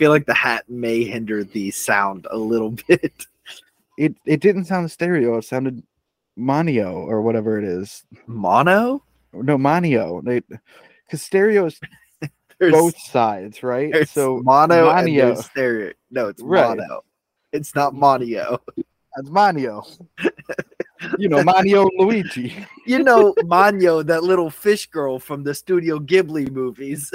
feel like the hat may hinder the sound a little bit. it it didn't sound stereo. It sounded mono or whatever it is. Mono? No mono. Because stereo is both sides, right? So mono, and there's stereo. No, it's Right. mono. It's not mono. It's mono. you know, Mario and Luigi. You know Manyo, that little fish girl from the Studio Ghibli movies.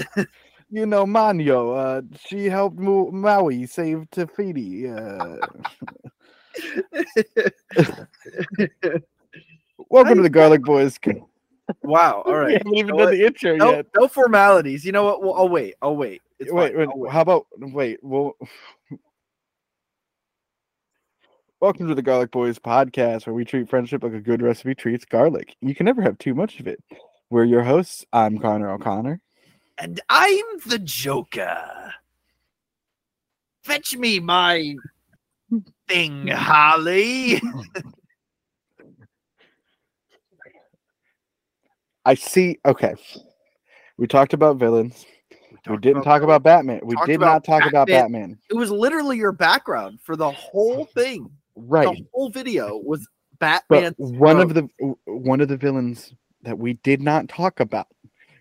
You know, Manyo. Uh, she helped Mu- Maui save Te Fiti. Uh, welcome to the Garlic Boys. wow. All right. We haven't even know done the intro No, yet. no formalities. You know what? Well, I'll wait. I'll wait. It's wait, wait, wait. how about wait? Well, welcome to the Garlic Boys podcast, where we treat friendship like a good recipe treats garlic. You can never have too much of it. We're your hosts. I'm Connor O'Connor. And I'm the Joker. Fetch me my thing, Holly. I see. Okay, we talked about villains. We didn't about talk about Batman. We did not talk about Batman. Batman. It was literally your background for the whole thing. Right. The whole video was But Batman. one of the one of the villains that we did not talk about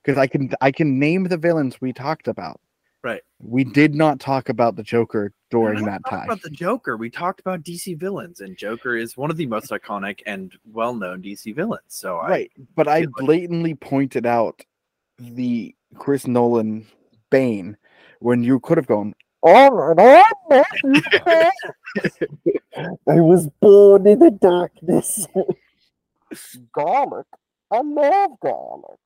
because I can I can name the villains we talked about. Right. We did not talk about the Joker during that talked time. About the Joker, we talked about DC villains, and Joker is one of the most iconic and well-known DC villains. So I, Right. But I feel like- blatantly pointed out the Chris Nolan Bane when you could have gone, Oh, I'm Matthew I was born in the darkness. garlic. I love garlic.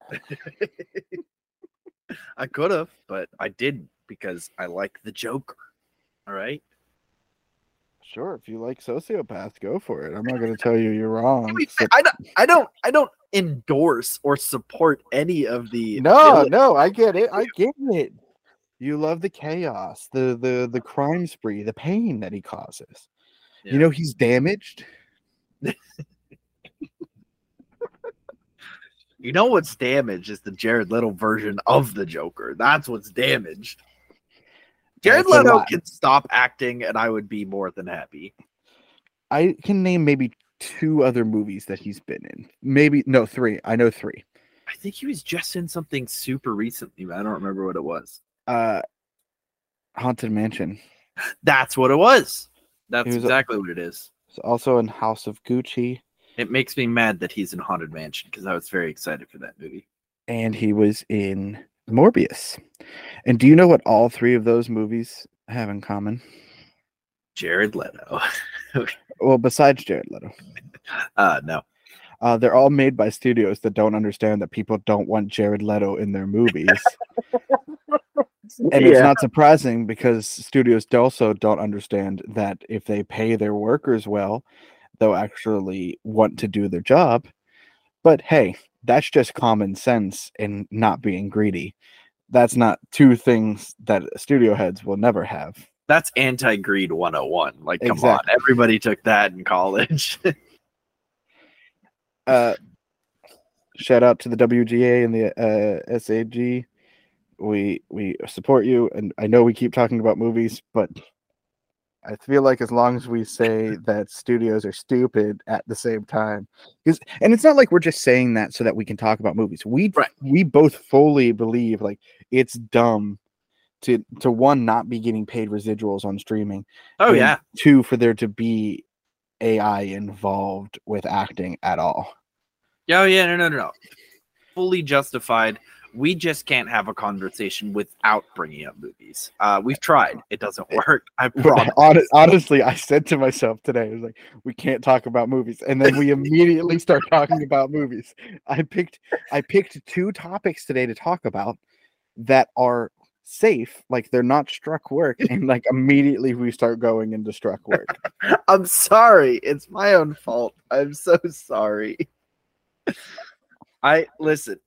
I could have, but I didn't because I like the Joker. All right. Sure, if you like sociopaths, go for it. I'm not going to tell you you're wrong. I, mean, So- I don't, I don't, I don't endorse or support any of the. no, no, I get it. I get it. You love the chaos, the the the crime spree, the pain that he causes. Yeah. You know he's damaged. You know what's damaged is the Jared Leto version of the Joker. That's what's damaged. Jared That's Leto can stop acting, and I would be more than happy. I can name maybe two other movies that he's been in. Maybe no, three. I know three. I think he was just in something super recently, but I don't remember what it was. Uh Haunted Mansion. That's what it was. That's was a- exactly what it is. He's also in House of Gucci, It makes me mad that he's in Haunted Mansion because I was very excited for that movie. and he was in Morbius. And do you know what all three of those movies have in common? Jared Leto. Well, besides Jared Leto. Uh no. Uh, they're all made by studios that don't understand that people don't want Jared Leto in their movies. and it's not surprising because studios also don't understand that if they pay their workers well, they'll actually want to do their job. But hey, that's just common sense and not being greedy. That's not two things that studio heads will never have. That's anti-greed 101. Like, come Exactly. on. Everybody took that in college. Uh, shout out to the WGA and the uh, SAG. We we support you, and I know we keep talking about movies, but I feel like as long as we say that studios are stupid at the same time, because and it's not like we're just saying that so that we can talk about movies. We Right. we both fully believe like it's dumb to to one not be getting paid residuals on streaming. oh, yeah. Two for there to be AI involved with acting at all. Oh, yeah. No, no, no, no. Fully justified. We just can't have a conversation without bringing up movies. Uh, we've tried. It doesn't work. I promise. Hon- honestly, I said to myself today, I was like, we can't talk about movies. And then we immediately start talking about movies. I picked I picked two topics today to talk about that are safe, like they're not struck work, and like immediately we start going into struck work. I'm sorry. It's my own fault. I'm so sorry. I listen.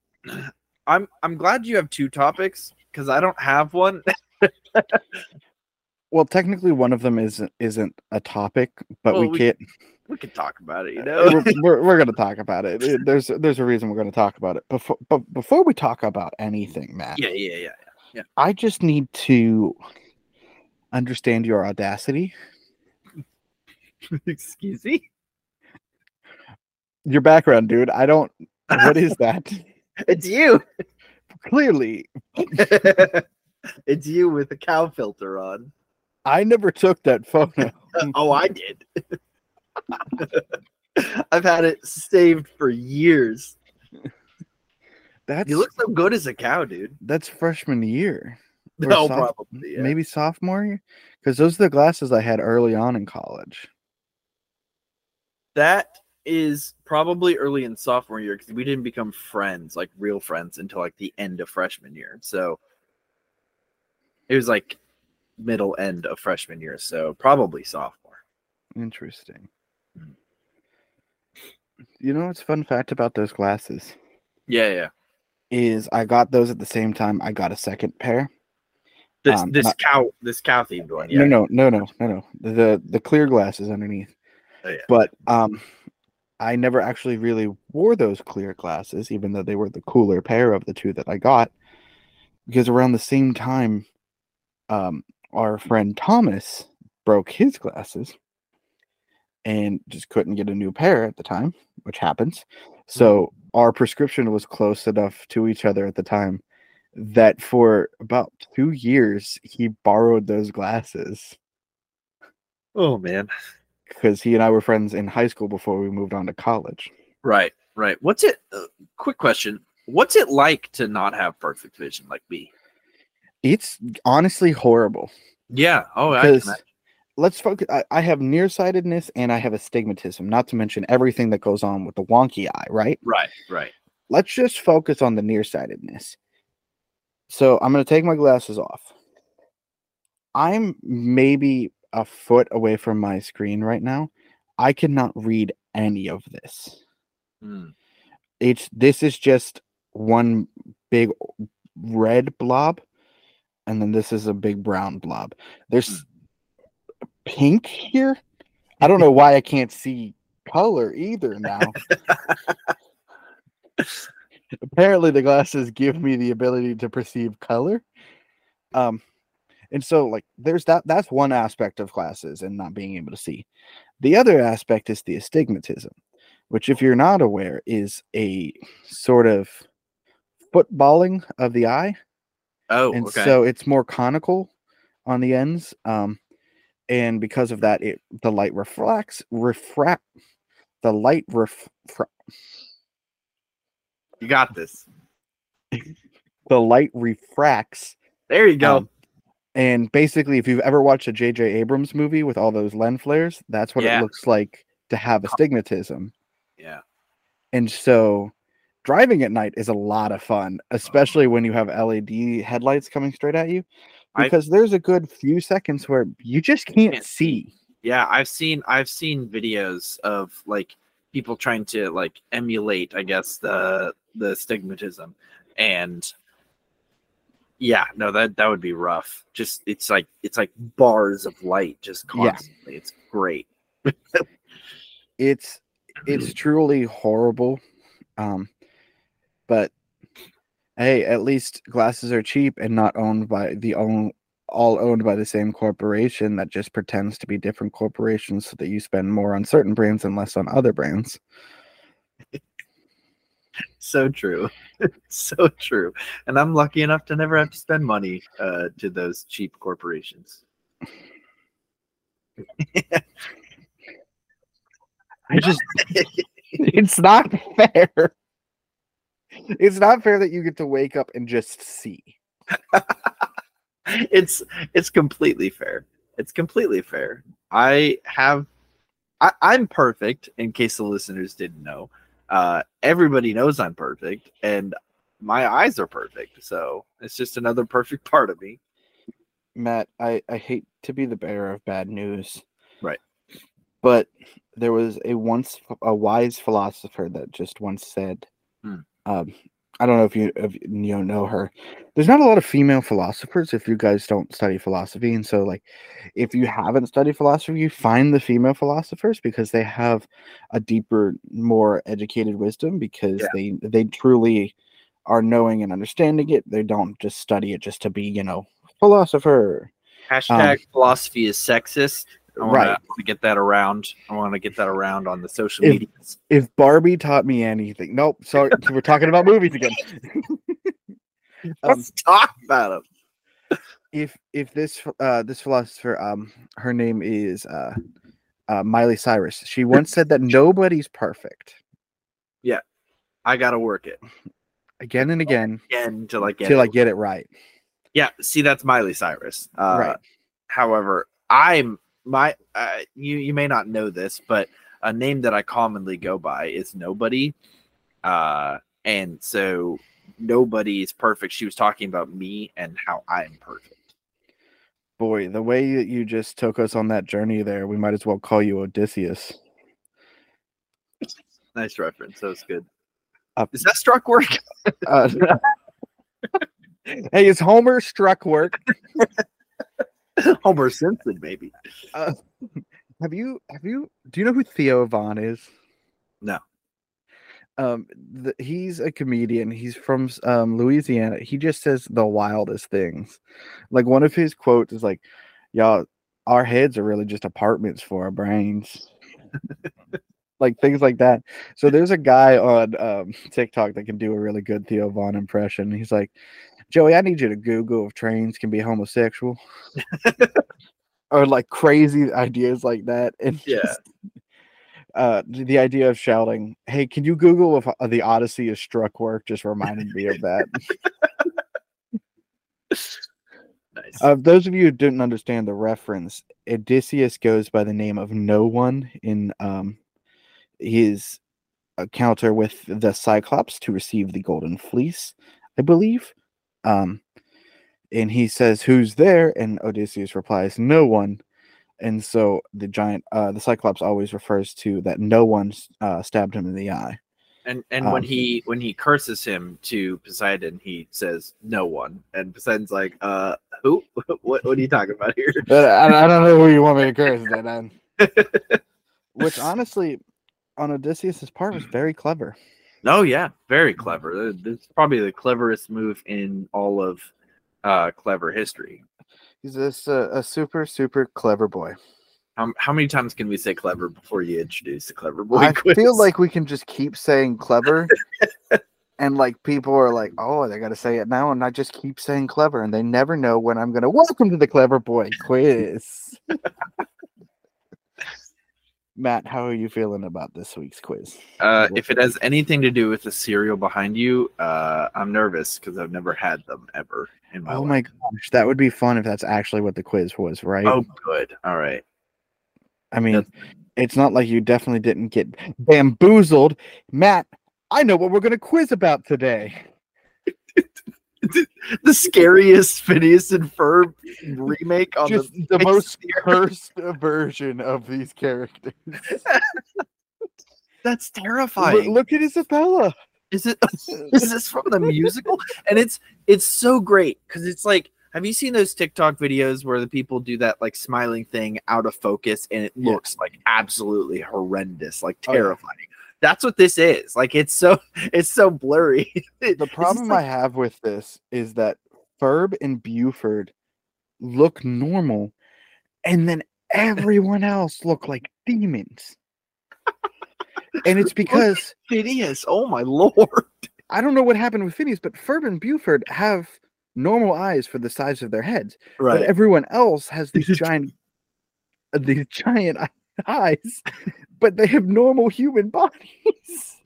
I'm I'm glad you have two topics because I don't have one. Well, technically one of them isn't isn't a topic, but Well, we we- can't we can talk about it, you uh, know. we're, we're, we're gonna talk about it. It- There's there's a reason we're gonna talk about it. Before but before we talk about anything, Matt, yeah, yeah, yeah. Yeah. I just need to understand your audacity. Excuse me. Your background, dude. I don't what is that? It's you. Clearly, it's you with a cow filter on. I never took that photo. oh, I did. I've had it saved for years. That's You look so good as a cow, dude. that's freshman year. No, soph- probably. Yeah. Maybe sophomore year? Because those are the glasses I had early on in college. That is probably early in sophomore year because we didn't become friends, like real friends, until like the end of freshman year. So it was like middle end of freshman year. So probably sophomore. Interesting. Mhm. You know what's a fun fact about those glasses? Yeah, yeah. Is I got those at the same time I got a second pair. This Um, this not- cow this cow themed one. Yeah. No, no, no, no, no, no. The the clear glasses underneath. Oh, yeah. But um I never actually really wore those clear glasses, even though they were the cooler pair of the two that I got. Because around the same time, um, our friend Thomas broke his glasses and just couldn't get a new pair at the time, which happens. So our prescription was close enough to each other at the time that for about two years he borrowed those glasses Oh man. Because he and I were friends in high school before we moved on to college. Right, right. What's it? Uh, quick question. What's it like to not have perfect vision like me? It's honestly horrible. Yeah. Oh, I can let's focus. I, I have nearsightedness and I have astigmatism, not to mention everything that goes on with the wonky eye, right? right, right. Let's just focus on the nearsightedness. So I'm going to take my glasses off. I'm maybe a foot away from my screen right now. I cannot read any of this. Hmm. it's this is just one big red blob and then this is a big brown blob there's pink here i don't know why i can't see color either now apparently the glasses give me the ability to perceive color um and so like there's that that's one aspect of glasses and not being able to see the other aspect is the astigmatism which if you're not aware is a sort of footballing of the eye Oh, and okay. so it's more conical on the ends um and because of that it the light reflects refract the light ref, fra- you got this. the light refracts There you go. um, and basically if you've ever watched a jj abrams movie with all those lens flares that's what Yeah. it looks like to have astigmatism yeah. And so driving at night is a lot of fun, especially when you have LED headlights coming straight at you. Because there's a good few seconds where you just can't Can't see. Yeah, I've seen I've seen videos of like people trying to like emulate, I guess, the the stigmatism. And yeah, no, that that would be rough. Just it's like it's like bars of light just Yeah. constantly. It's great. It's it's truly horrible. Um but hey, at least glasses are cheap and not owned by the own all owned by the same corporation that just pretends to be different corporations so that you spend more on certain brands and less on other brands. So true. so true. And I'm lucky enough to never have to spend money uh to those cheap corporations. I just it's not fair. It's not fair that you get to wake up and just see. it's it's completely fair. It's completely fair. I have I, I'm perfect in case the listeners didn't know. Uh everybody knows I'm perfect and my eyes are perfect. So it's just another perfect part of me. Matt, I, I hate to be the bearer of bad news. Right. But there was a once a wise philosopher that just once said, Hmm. um, I don't know if you if you know her. There's not a lot of female philosophers if you guys don't study philosophy, and so like if you haven't studied philosophy, you find the female philosophers because they have a deeper, more educated wisdom because Yeah. they they truly are knowing and understanding it. They don't just study it just to be, you know, philosopher. Um, Hashtag philosophy is sexist. I want Right. to get that around. I want to get that around on the social If- medias. If Barbie taught me anything, nope. Sorry, we're talking about movies again. um, Let's talk about them. if if this uh this philosopher um her name is uh, uh Miley Cyrus. She once said that nobody's perfect. Yeah, I gotta work it Again and again again until I get till it. I get it right. Yeah, see, that's Miley Cyrus. Uh, Right. However, I'm my uh, you you may not know this, but a name that I commonly go by is Nobody, uh, and so nobody is perfect. She was talking about me and how I'm perfect. Boy, the way that you just took us on that journey there, we might as well call you Odysseus. Nice reference. That was good. Uh, Is that struck work? Uh, hey, is Homer struck work? Homer Simpson, maybe. Have you have you do you know who Theo Von is? No. Um the, he's a comedian. He's from um Louisiana. He just says the wildest things. Like one of his quotes is like, Y'all, our heads are really just apartments for our brains. like things like that. So there's a guy on um TikTok that can do a really good Theo Von impression. He's like, Joey, I need you to Google if trains can be homosexual or like crazy ideas like that. And Yeah. just, uh, the idea of shouting, "Hey, can you Google if uh, the Odyssey is struck work?" Just reminded me of that. Nice. uh, those of you who didn't understand the reference, Odysseus goes by the name of No One in um, his encounter with the Cyclops to receive the Golden Fleece, I believe. Um, and he says, "Who's there?" And Odysseus replies, "No one." And so the giant, uh, the Cyclops always refers to that no one uh, stabbed him in the eye. And and when Um, he when he curses him to Poseidon, he says no one, and Poseidon's like, uh, who? what what are you talking about here? But I, I don't know who you want me to curse that on. Which honestly, on Odysseus's part, was very clever. Oh yeah, very clever. Uh, This is probably the cleverest move in all of uh clever history. He's just a, a super, super clever boy. How, how many times can we say clever before you introduce the clever boy? I quiz? feel like we can just keep saying clever, and like people are like, "Oh, they got to say it now," and I just keep saying clever, and they never know when I'm gonna welcome to the clever boy quiz. Matt, how are you feeling about this week's quiz? uh, if it has anything to do with the cereal behind you, uh, I'm nervous because I've never had them ever in my Oh life. my gosh, that would be fun if that's actually what the quiz was, right? Oh, good. All right. I mean, it's not like you definitely didn't get bamboozled. Matt, I know what we're going to quiz about today. the scariest Phineas and Ferb remake on Just the, the, most of the earth. cursed version of these characters. That's terrifying. look at Isabella. Is it? Is this from the musical? And it's it's so great because it's like. Have you seen those TikTok videos where the people do that like smiling thing out of focus and it Yeah. looks like absolutely horrendous, like Oh, terrifying? That's what this is. Like it's so it's so blurry. The problem I have with this is that Ferb and Buford look normal, and then everyone else look like demons. and it's because Phineas, oh my lord! I don't know what happened with Phineas, but Ferb and Buford have normal eyes for the size of their heads, Right. but everyone else has these giant, these giant eyes, but they have normal human bodies.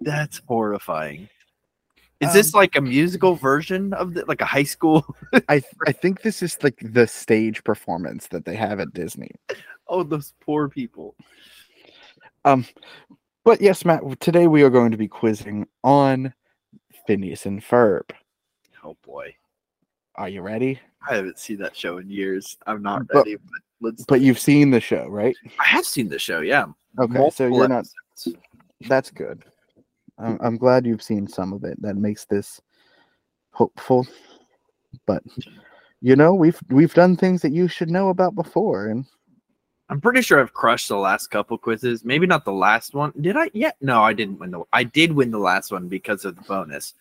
That's horrifying. Is this Um, like a musical version of the, like a high school? I I think this is like the stage performance that they have at Disney. Oh, those poor people. Um, but yes, Matt. Today we are going to be quizzing on Phineas and Ferb. Oh boy, Are you ready? I haven't seen that show in years. I'm not But- ready, but let's. But you've seen the show, right? I have seen the show. Yeah. Okay, so you're not. episodes. That's good. I'm, I'm glad you've seen some of it. That makes this hopeful. But you know, we've we've done things that you should know about before, and I'm pretty sure I've crushed the last couple quizzes. Maybe not the last one. Did I? Yeah. No, I didn't win the. I did win the last one because of the bonus.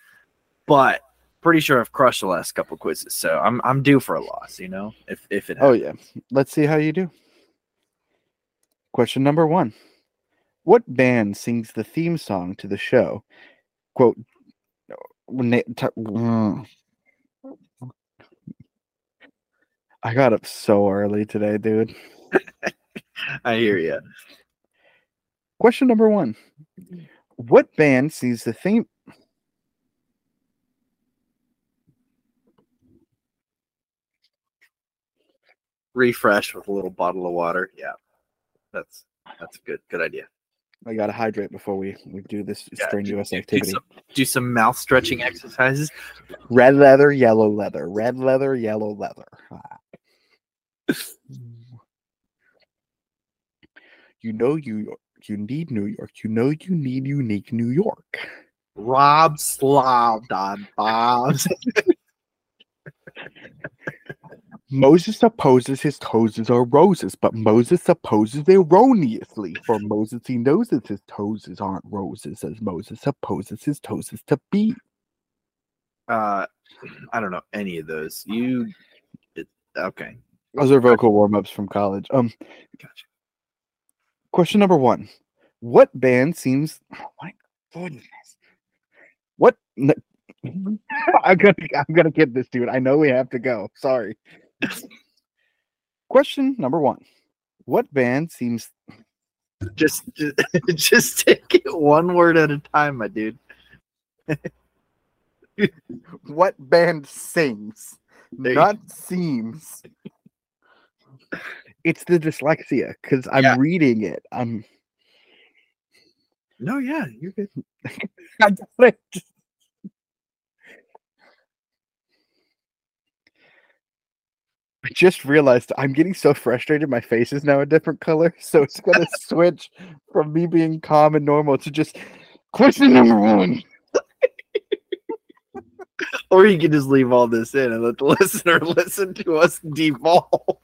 but pretty sure I've crushed the last couple quizzes, so I'm I'm due for a loss. You know, if if it. Oh yeah. Let's see how you do. Question number one. What band sings the theme song to the show? Quote. I got up so early today, dude. I hear you. Question number one. What band sings the theme? Refresh with a little bottle of water. Yeah, that's that's a good good idea. I gotta hydrate before we, we do this Yeah, strenuous do- do activity. some- Do some mouth stretching exercises. Red leather, yellow leather. Red leather, yellow leather. Ah. you know you you need New York. You know you need unique New York. Rob slobbed on Bob's. Moses supposes his toes are roses, but Moses supposes erroneously. For Moses he knows that his toes aren't roses, as Moses supposes his toes to be. uh, I don't know any of those. You, it, okay? Those are vocal warm-ups from college. Um Gotcha. question number one. What band seems oh my goodness. What I'm gonna I'm gonna get this dude. I know we have to go. Sorry. Question number one. What band seems Just, just, take it one word at a time, my dude. what band sings? There you- Not seems. It's the dyslexia because I'm Yeah. reading it. I'm No, yeah, you're good. I got it. I just realized I'm getting so frustrated. My face is now a different color, so it's gonna switch from me being calm and normal to just question number one. Or you can just leave all this in and let the listener listen to us devolve.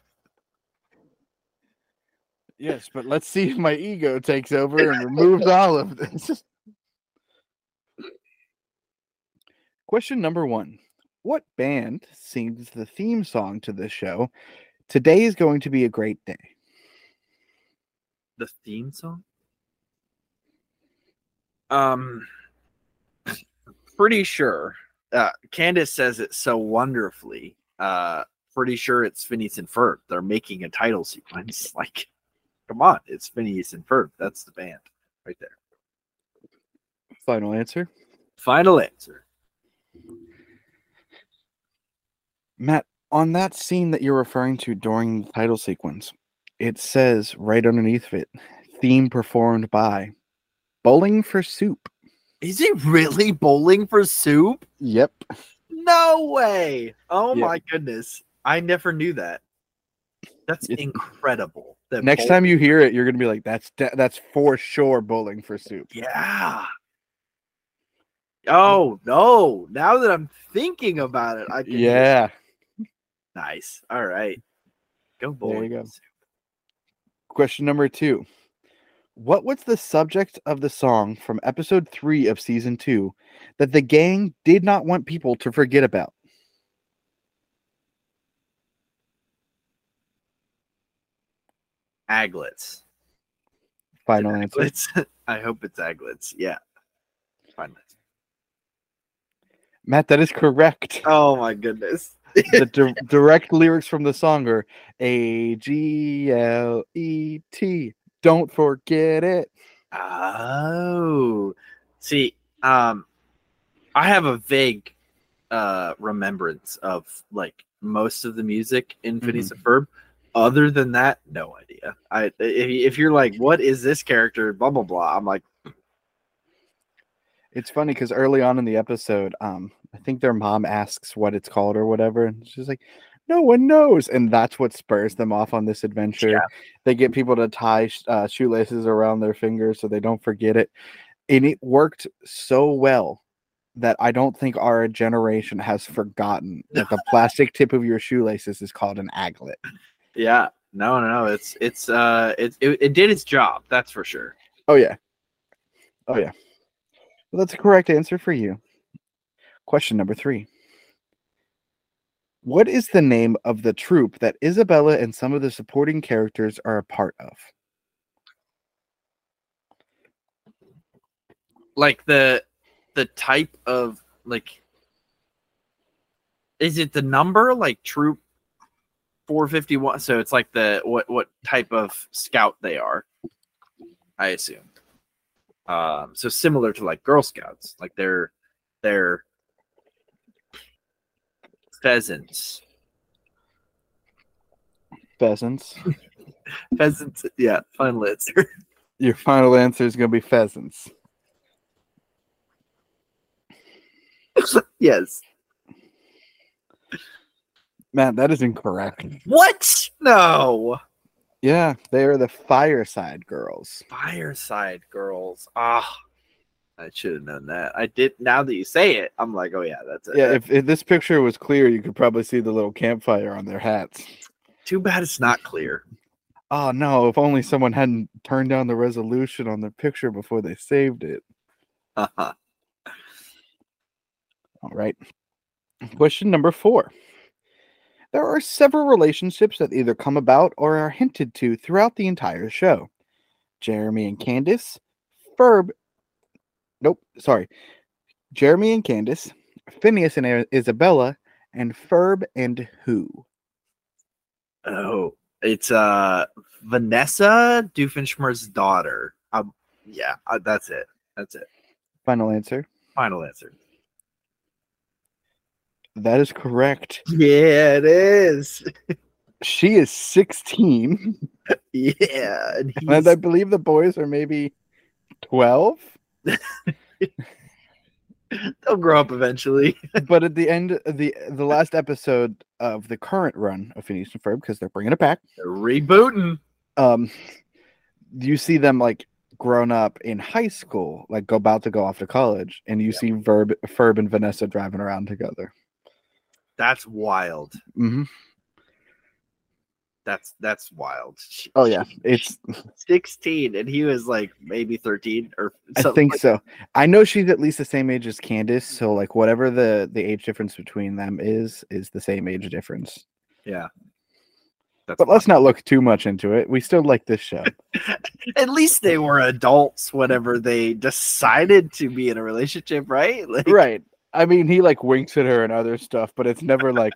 Yes, but let's see if my ego takes over and removes all of this. Question number one What band sings the theme song to this show? Today is going to be a great day. The theme song. Um, pretty sure. Uh, Candace says it so wonderfully. Uh, pretty sure it's Phineas and Ferb. They're making a title sequence. Like, come on, it's Phineas and Ferb. That's the band right there. Final answer. Final answer. Matt, on that scene that you're referring to during the title sequence, it says right underneath it, theme performed by Bowling for Soup. Is it really bowling for soup? Yep. No way. Oh Yeah. my goodness. I never knew that. That's It's- incredible. that Next bowl- time you hear it, you're gonna be like, "That's de- that's for sure Bowling for Soup." Yeah. Oh no. Now that I'm thinking about it, I can Yeah. Nice. All right. Go There you go. Question number two. What was the subject of the song from episode three of season two that the gang did not want people to forget about? Aglets. Final answer. Aglets. I hope it's aglets. Yeah. Final answer. Matt, that is correct. Oh my goodness. The di- direct lyrics from the song are A G L E T. Don't forget it. Oh, see, um, I have a vague uh remembrance of like most of the music in Phineas and Ferb. Other than that, no idea. I if, if you're like, what is this character? Blah blah blah. I'm like, It's funny because early on in the episode, um, I think their mom asks what it's called or whatever, and she's like, "No one knows," and that's what spurs them off on this adventure. Yeah. They get people to tie uh, shoelaces around their fingers so they don't forget it, and it worked so well that I don't think our generation has forgotten that the plastic tip of your shoelaces is called an aglet. yeah, no, no, no. It's it's uh, it it, it did its job. That's for sure. Oh yeah, oh yeah. Well, that's a correct answer for you. Question number three. What is the name of the troop that Isabella and some of the supporting characters are a part of? Like the the type of like is it the number like troop 451 so it's like the what what type of scout they are i assume um so similar to like girl scouts like they're they're pheasants Pheasants. pheasants yeah final answer Your final answer is going to be pheasants. yes Man, that is incorrect. what no Yeah, they are the Fireside Girls. fireside girls ah i should have known that i did now that you say it i'm like oh yeah that's it Yeah, if, if this picture was clear, you could probably see the little campfire on their hats. too bad it's not clear Oh no, if only someone hadn't turned down the resolution on the picture before they saved it. Uh-huh. All right. Question number four. There are several relationships that either come about or are hinted to throughout the entire show. Jeremy and Candace, Ferb. Nope, sorry. Jeremy and Candace, Phineas and Isabella, and Ferb and who? Oh, it's uh Vanessa Doofenshmirtz's daughter. Um, yeah, uh, that's it. That's it. Final answer. Final answer. That is correct. Yeah, it is. She is 16, Yeah, and and I believe the boys are maybe 12. they'll grow up eventually. but at the end of the the last episode of the current run of Phineas and Ferb, because they're bringing it back, They're rebooting. um, you see them like grown up in high school, like go about to go off to college, and you Yeah. see Verb, Ferb and Vanessa driving around together. That's wild. hmm That's that's wild. Oh yeah, it's. 16 and he was like maybe 13 or I think like- so. I know she's at least the same age as Candace, so like whatever the the age difference between them is, is the same age difference. yeah. That's But let's not look too much into it. We still like this show. at least they were adults whenever they decided to be in a relationship, right? Like, right. I mean, he like winks at her and other stuff, but it's never like,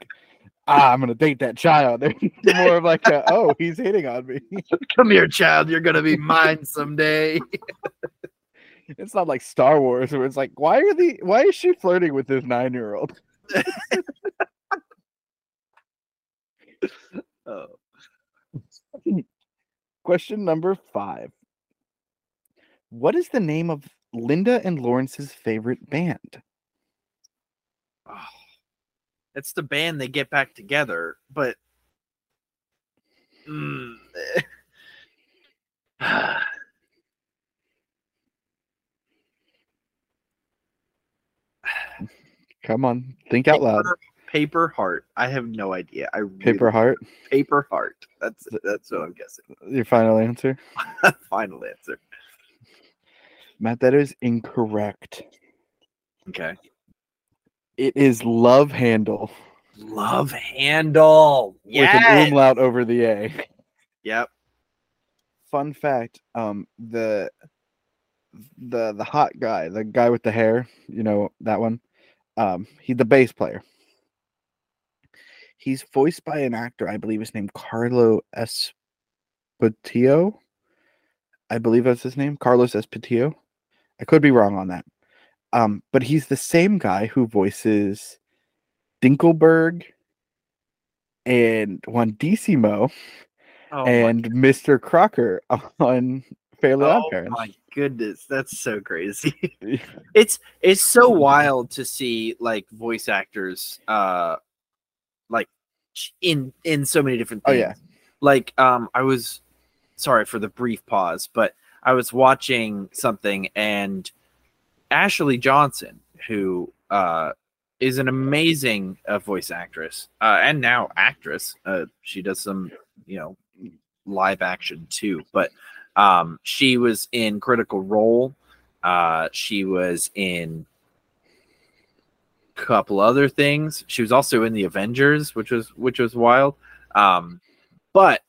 ah, I'm gonna date that child. It's more of like, a, oh, he's hitting on me. come here, child, you're gonna be mine someday. It's not like Star Wars where it's like, why are the why is she flirting with this nine year old? oh, Question number five. What is the name of Linda and Lawrence's favorite band? Oh. it's the band they get back together, but Mm. Come on, think out loud. Paper, paper heart. I have no idea. I really- Paper Heart. paper heart. That's that's what I'm guessing. Your final answer, Final answer. Matt. That is incorrect. Okay. It is Love Händel Love handle. Yes. with an umlaut over the A. Yep. Fun fact: um, the the the hot guy, the guy with the hair, you know that one. Um, he's the bass player. He's voiced by an actor, I believe his name Carlo Esposito. I believe that's his name, Carlos Esposito. I could be wrong on that. Um, but he's the same guy who voices Dinkleberg and Juandissimo Oh, and Mr. Crocker on Fairly Odd oh Parents. my goodness, that's so crazy. it's it's so wild to see like voice actors uh like in in so many different Oh, yeah. Like um I was sorry for the brief pause, but I was watching something and Ashley Johnson, who uh is an amazing uh, voice actress uh, and now actress. Uh, she does some, you know, live action too. But um, she was in Critical Role. Uh, she was in a couple other things. She was also in the Avengers, which was which was wild. Um, but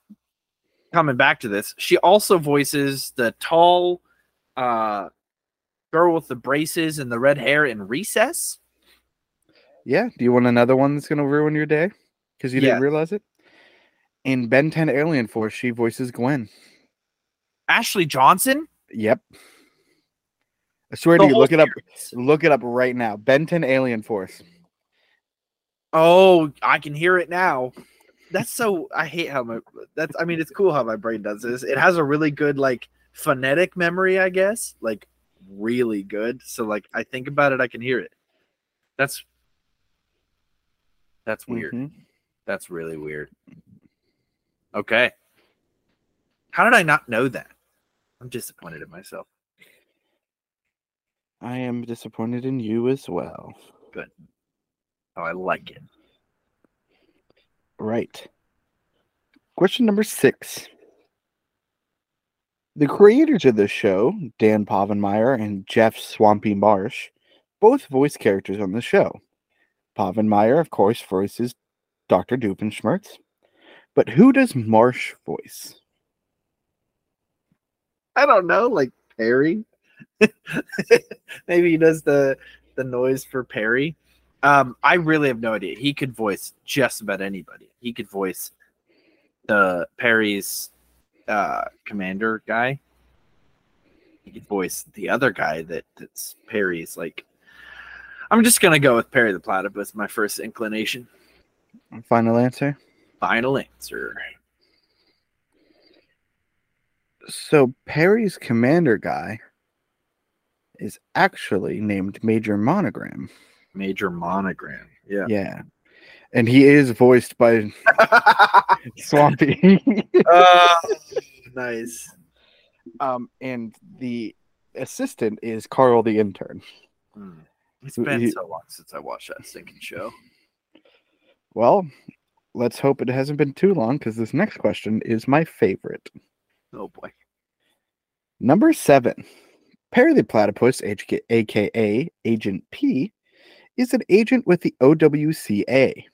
coming back to this, she also voices the tall uh, girl with the braces and the red hair in Recess. Yeah. Do you want another one that's going to ruin your day because you didn't realize it? In Ben 10 Alien Force, she voices Gwen. Ashley Johnson. Yep. I swear The to you, look it up. Look it up right now. Ben 10 Alien Force. Oh, I can hear it now. That's so. I hate how my. That's. I mean, it's cool how my brain does this. It has a really good like phonetic memory, I guess. Like really good. So like, I think about it, I can hear it. That's. That's weird. Mhm. That's really weird. Okay. How did I not know that? I'm disappointed in myself. I am disappointed in you as well. Good. Oh, I like it. Right. Question number six. The creators of the show, Dan Povenmire and Jeff Swampy Marsh, both voice characters on the show. Povenmire, of course, voices Dr. Doofenshmirtz. But who does Marsh voice? I don't know, like Perry. Maybe he does the the noise for Perry. Um, I really have no idea. He could voice just about anybody. He could voice the Perry's uh, commander guy. He could voice the other guy that that's Perry's like. I'm just gonna go with Perry the Platypus. My first inclination. Final answer. Final answer. So Perry's commander guy is actually named Major Monogram. Major monogram. Yeah. Yeah. And he is voiced by Swampy. Oh, nice. um, and the assistant is Carl the intern. Hmm. It's Who- been he- so long since I watched that stinking show. Well, let's hope it hasn't been too long because this next question is my favorite. Oh boy. Number seven. Perry the Platypus, aka Agent P, is an agent with the OWCA.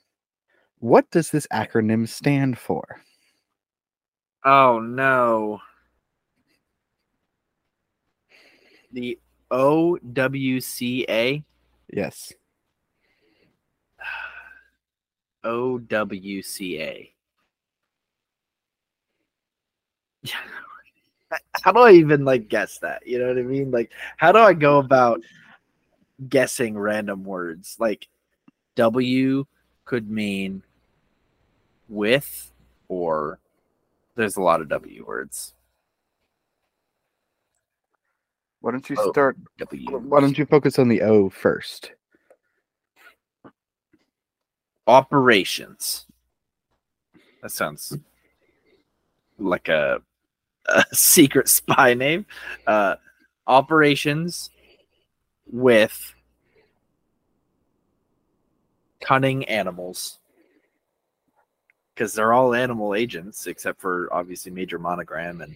What does this acronym stand for? Oh no. The OWCA. Yes. OWCA. How do I even like guess that? You know what I mean? Like, how do I go about guessing random words? Like, W could mean with, or there's a lot of W words. Why don't you Oh. start? W. Why don't you focus on the O first? operations. That sounds like a, a secret spy name. Uh, operations with cunning animals. Because they're all animal agents, except for obviously Major Monogram and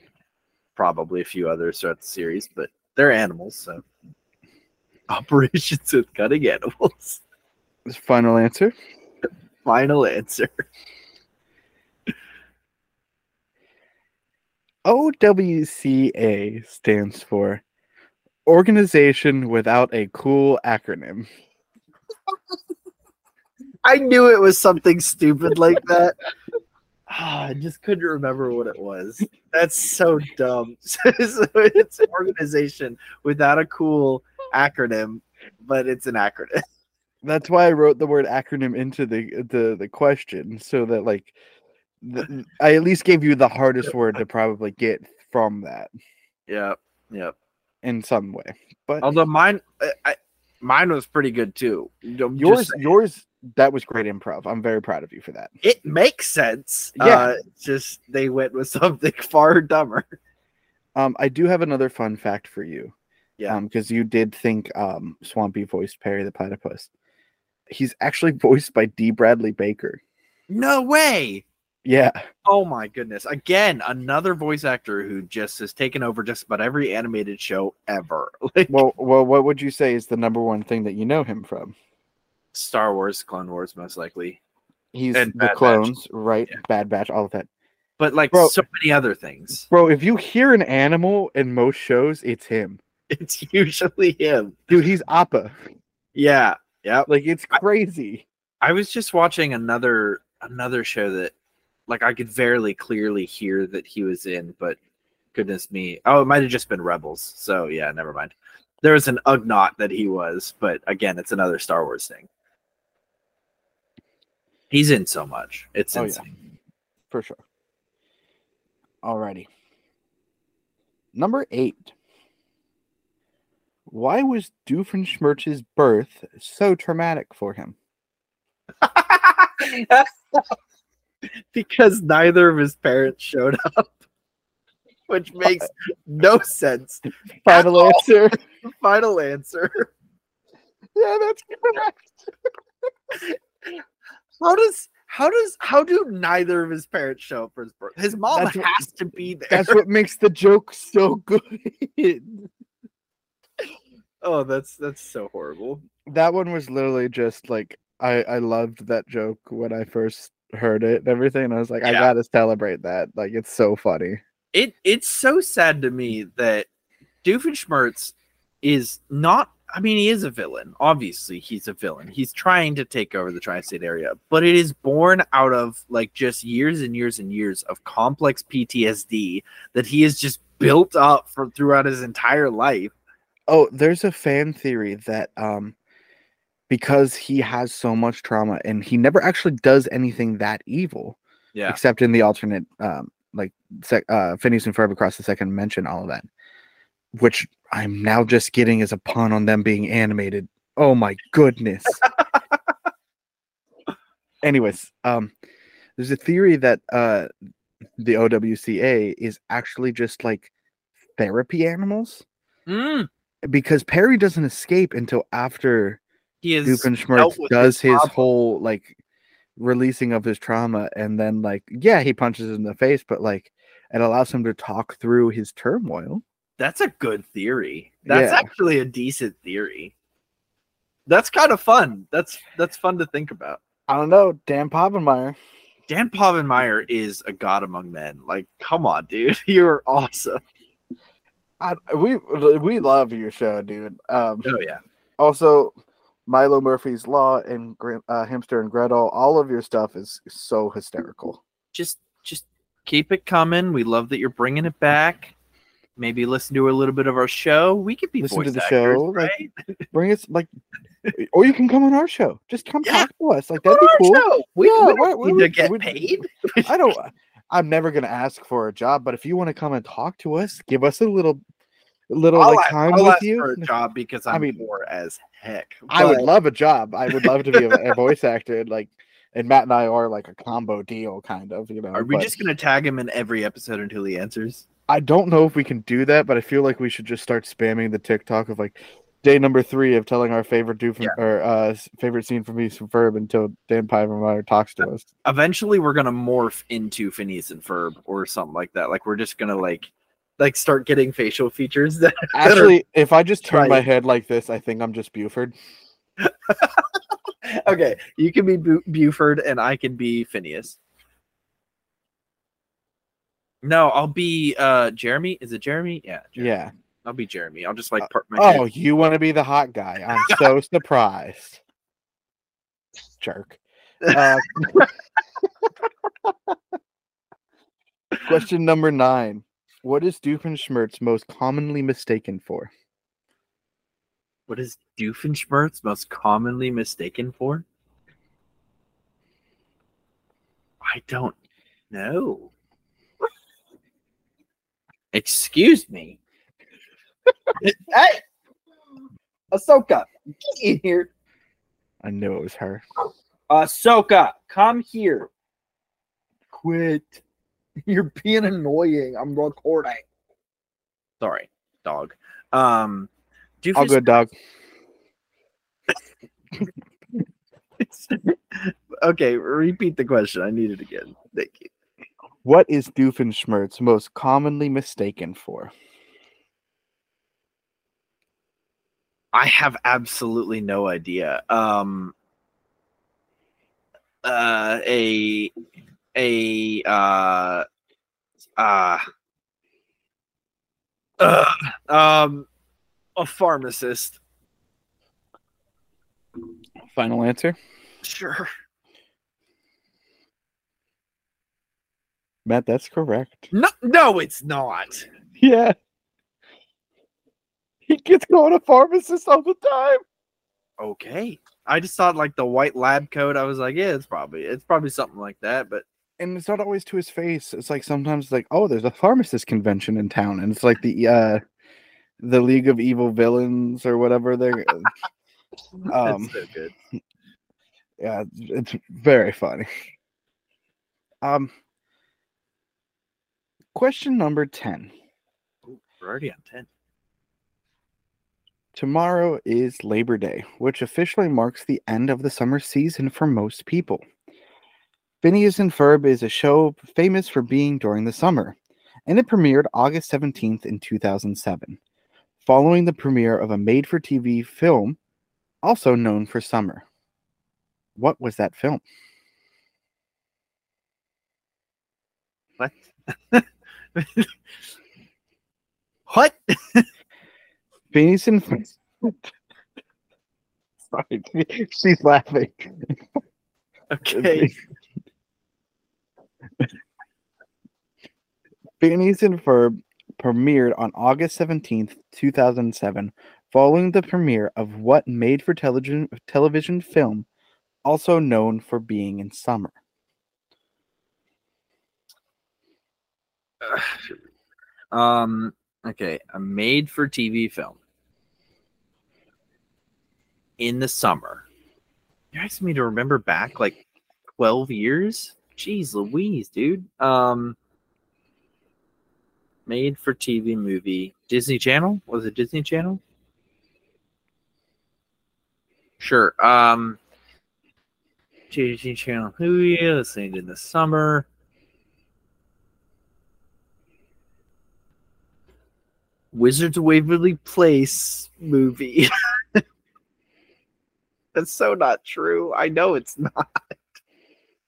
probably a few others throughout the series, but they're animals, so operations with cutting animals. Final answer. Final answer. OWCA stands for Organization Without a Cool Acronym. I knew it was something stupid like that. Ah, I just couldn't remember what it was. That's so dumb. so it's an organization without a cool acronym, but it's an acronym. That's why I wrote the word acronym into the the, the question so that like the, I at least gave you the hardest word to probably get from that Yep, yep. in some way. But Although mine, I, I, mine was pretty good too. I'm yours yours that was great improv. I'm very proud of you for that. it makes sense. Yeah. Uh, just they went with something far dumber. Um, I do have another fun fact for you. Yeah. Um, because you did think um Swampy voiced Perry the Platypus. He's actually voiced by D. Bradley Baker. No way. Yeah. Oh my goodness. Again, another voice actor who just has taken over just about every animated show ever. Like Well, well, what would you say is the number one thing that you know him from? Star Wars, Clone Wars, most likely. He's And the Bad Batch. clones, right? Yeah. Bad Batch, all of that. But like Bro. so many other things. Bro, if you hear an animal in most shows, it's him. It's usually him. Dude, he's Appa. Yeah. Yeah. Like it's crazy. I was just watching another another show that like I could very clearly hear that he was in, but goodness me. Oh, it might have just been Rebels. So yeah, never mind. There was an Ugnaught that he was, but again, it's another Star Wars thing. He's in so much. It's Oh, yeah. insane. For sure. Alrighty. Number eight. Why was Doofenshmirtz's birth so traumatic for him? because neither of his parents showed up. Which makes no sense. Final answer. Final answer. yeah, that's correct. How does how does how do neither of his parents show up for his birth? His mom That's what- has to be there. That's what makes the joke so good. oh, that's that's so horrible. that one was literally just like I I loved that joke when I first heard it and everything. And I was like, I gotta celebrate that. Like it's so funny. It it's so sad to me that Doofenshmirtz is not I mean he is a villain. Obviously he's a villain. He's trying to take over the tri-state area, but it is born out of like just years and years and years of complex PTSD that he has just built up for throughout his entire life. Oh, there's a fan theory that um because he has so much trauma and he never actually does anything that evil, Yeah. except in the alternate um like sec- uh Phineas and Ferb across the second dimension all of that. Which I'm now just getting as a pun on them being animated. Oh my goodness. Anyways, um there's a theory that uh the OWCA is actually just like therapy animals Mm, because Perry doesn't escape until after he is Doofenshmirtz does his his whole like releasing of his trauma, and then like yeah, he punches in the face, but like it allows him to talk through his turmoil. That's a good theory. That's Yeah. actually a decent theory. That's kind of fun. That's that's fun to think about. I don't know, Dan Povenmire. Dan Povenmire is a god among men. Like, come on, dude. You're awesome. I, we we love your show, dude. Um, Oh yeah. also, Milo Murphy's Law and uh, Hamster and Gretel. All of your stuff is so hysterical. Just just keep it coming. We love that you're bringing it back. Maybe listen to a little bit of our show. We could be Listen to the actors, show, like, right? Bring us like, or you can come on our show. Just come Yeah. talk to us. Like that'd On be cool. show. We, Yeah, we don't why need would- to get paid. I don't. I'm never gonna ask for a job, but if you want to come and talk to us, give us a little, little I'll, like time I'll with ask you. for a job because I I'm mean, poor as heck. I would love a job. I would love to be a, a voice actor. Like, and Matt and I are like a combo deal, kind of. You know. Are we but just gonna tag him in every episode until he answers? I don't know if we can do that, but I feel like we should just start spamming the TikTok of like day number three of telling our favorite do Yeah. or uh favorite scene from Phineas and Ferb until Dan Povenmire talks to us. Eventually, we're gonna morph into Phineas and Ferb or something like that. Like we're just gonna like like start getting facial features that Actually, if I just turn my head like this, I think I'm just Buford. okay, you can be Bu- Buford and I can be Phineas. No, I'll be uh Jeremy. Is it Jeremy? Yeah, Jeremy. Yeah. I'll be Jeremy. I'll just like part my Oh, head. you want to be the hot guy? I'm so surprised. Jerk. Uh, question number nine. What is Doofenshmirtz most commonly mistaken for? What is Doofenshmirtz most commonly mistaken for? I don't know. Excuse me. hey, Ahsoka, get in here. I knew it was her. Ahsoka, come here. Quit. You're being annoying. I'm recording. Sorry, dog. Um, All good, dog. okay, repeat the question. I need it again. Thank you. What is Doofenshmirtz most commonly mistaken for? I have absolutely no idea. Um, uh, a a uh, uh, uh, um, a pharmacist. Final answer. Sure. Matt, that's correct. No, no, it's not. Yeah. He gets called a pharmacist all the time. Okay. I just thought like the white lab coat. I was like, yeah, it's probably it's probably something like that. But And it's not always to his face. It's like sometimes like, oh, there's a pharmacist convention in town, and it's like the uh the League of Evil Villains or whatever they're um so good. yeah, it's very funny. Um question number 10. Ooh, we're already on ten. Tomorrow is Labor Day, which officially marks the end of the summer season for most people. Phineas and Ferb is a show famous for being during the summer, and it premiered August 17th in 2007, following the premiere of a made for TV film also known for summer. What was that film? What? what? Phineas and Ferb. Sorry, she's laughing. Okay. Phineas and Ferb premiered on August 17th, 2007, following the premiere of what made for television television film also known for being in summer. um. Okay, a made-for-TV film in the summer. You're asking me to remember back like twelve years. Jeez, Louise, dude. Um. Made-for-TV movie. Disney Channel was it Disney Channel? Sure. Um. Disney Channel. Who are you listening in the summer? Wizards of Waverly Place movie. That's so not true. I know it's not.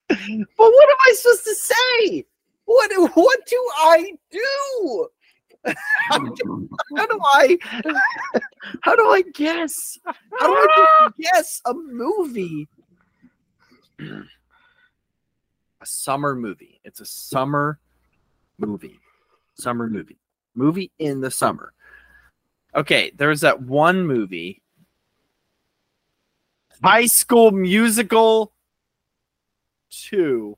but what am I supposed to say? What what do I do? How do, how do I how do I guess? How do I guess a movie? A summer movie. It's a summer movie. Summer movie movie in the summer. Okay, there's that one movie, High School Musical 2.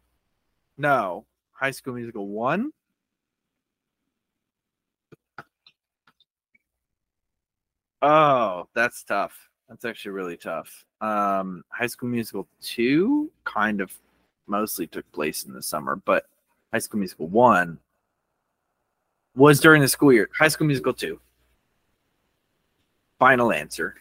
No, High School Musical 1. Oh, that's tough. That's actually really tough. Um, High School Musical 2 kind of mostly took place in the summer, but High School Musical 1 was during the school year. High School Musical 2. Final answer.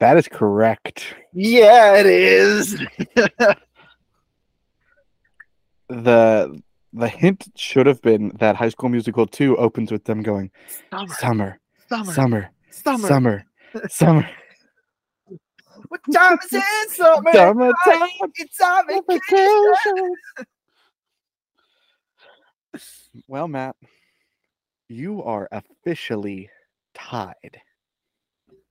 That is correct. Yeah, it is. The the hint should have been that High School Musical 2 opens with them going Summer, summer, summer, summer, summer. summer, summer. What time is it? Summer. Summertime. It's our vacation. Vacation. well, Matt, you are officially tied.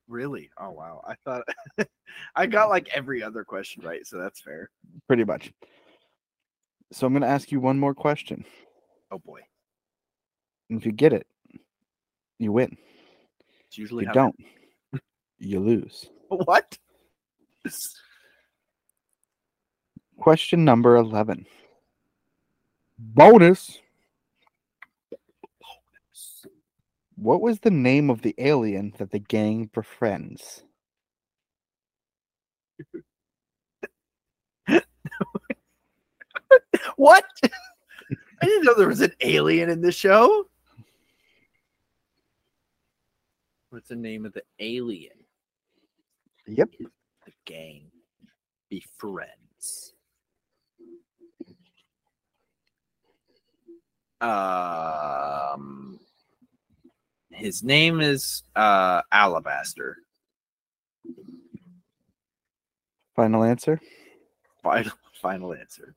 Really? Oh wow! I thought I got like every other question right, so that's fair. Pretty much. So I'm going to ask you one more question. Oh boy, And if you get it, you win. It's usually you don't, you lose. What? Question number 11. Bonus. What was the name of the alien that the gang befriends? What? I didn't know there was an alien in the show. What's the name of the alien? Yep. The gang befriends. Um, his name is uh Alabaster. Final answer. Final final answer.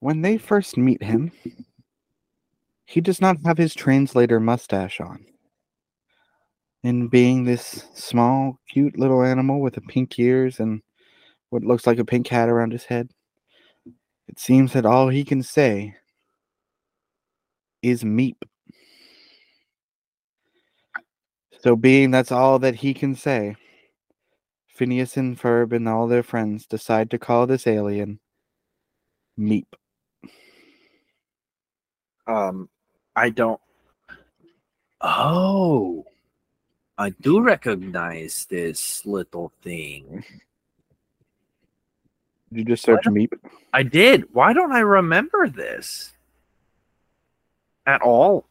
When they first meet him, he does not have his translator mustache on. And being this small, cute little animal with a pink ears and what looks like a pink hat around his head, it seems that all he can say is meep. So, being that's all that he can say, Phineas and Ferb and all their friends decide to call this alien Meep. Um, I don't. Oh, I do recognize this little thing. Did you just search Meep? I did. Why don't I remember this at all?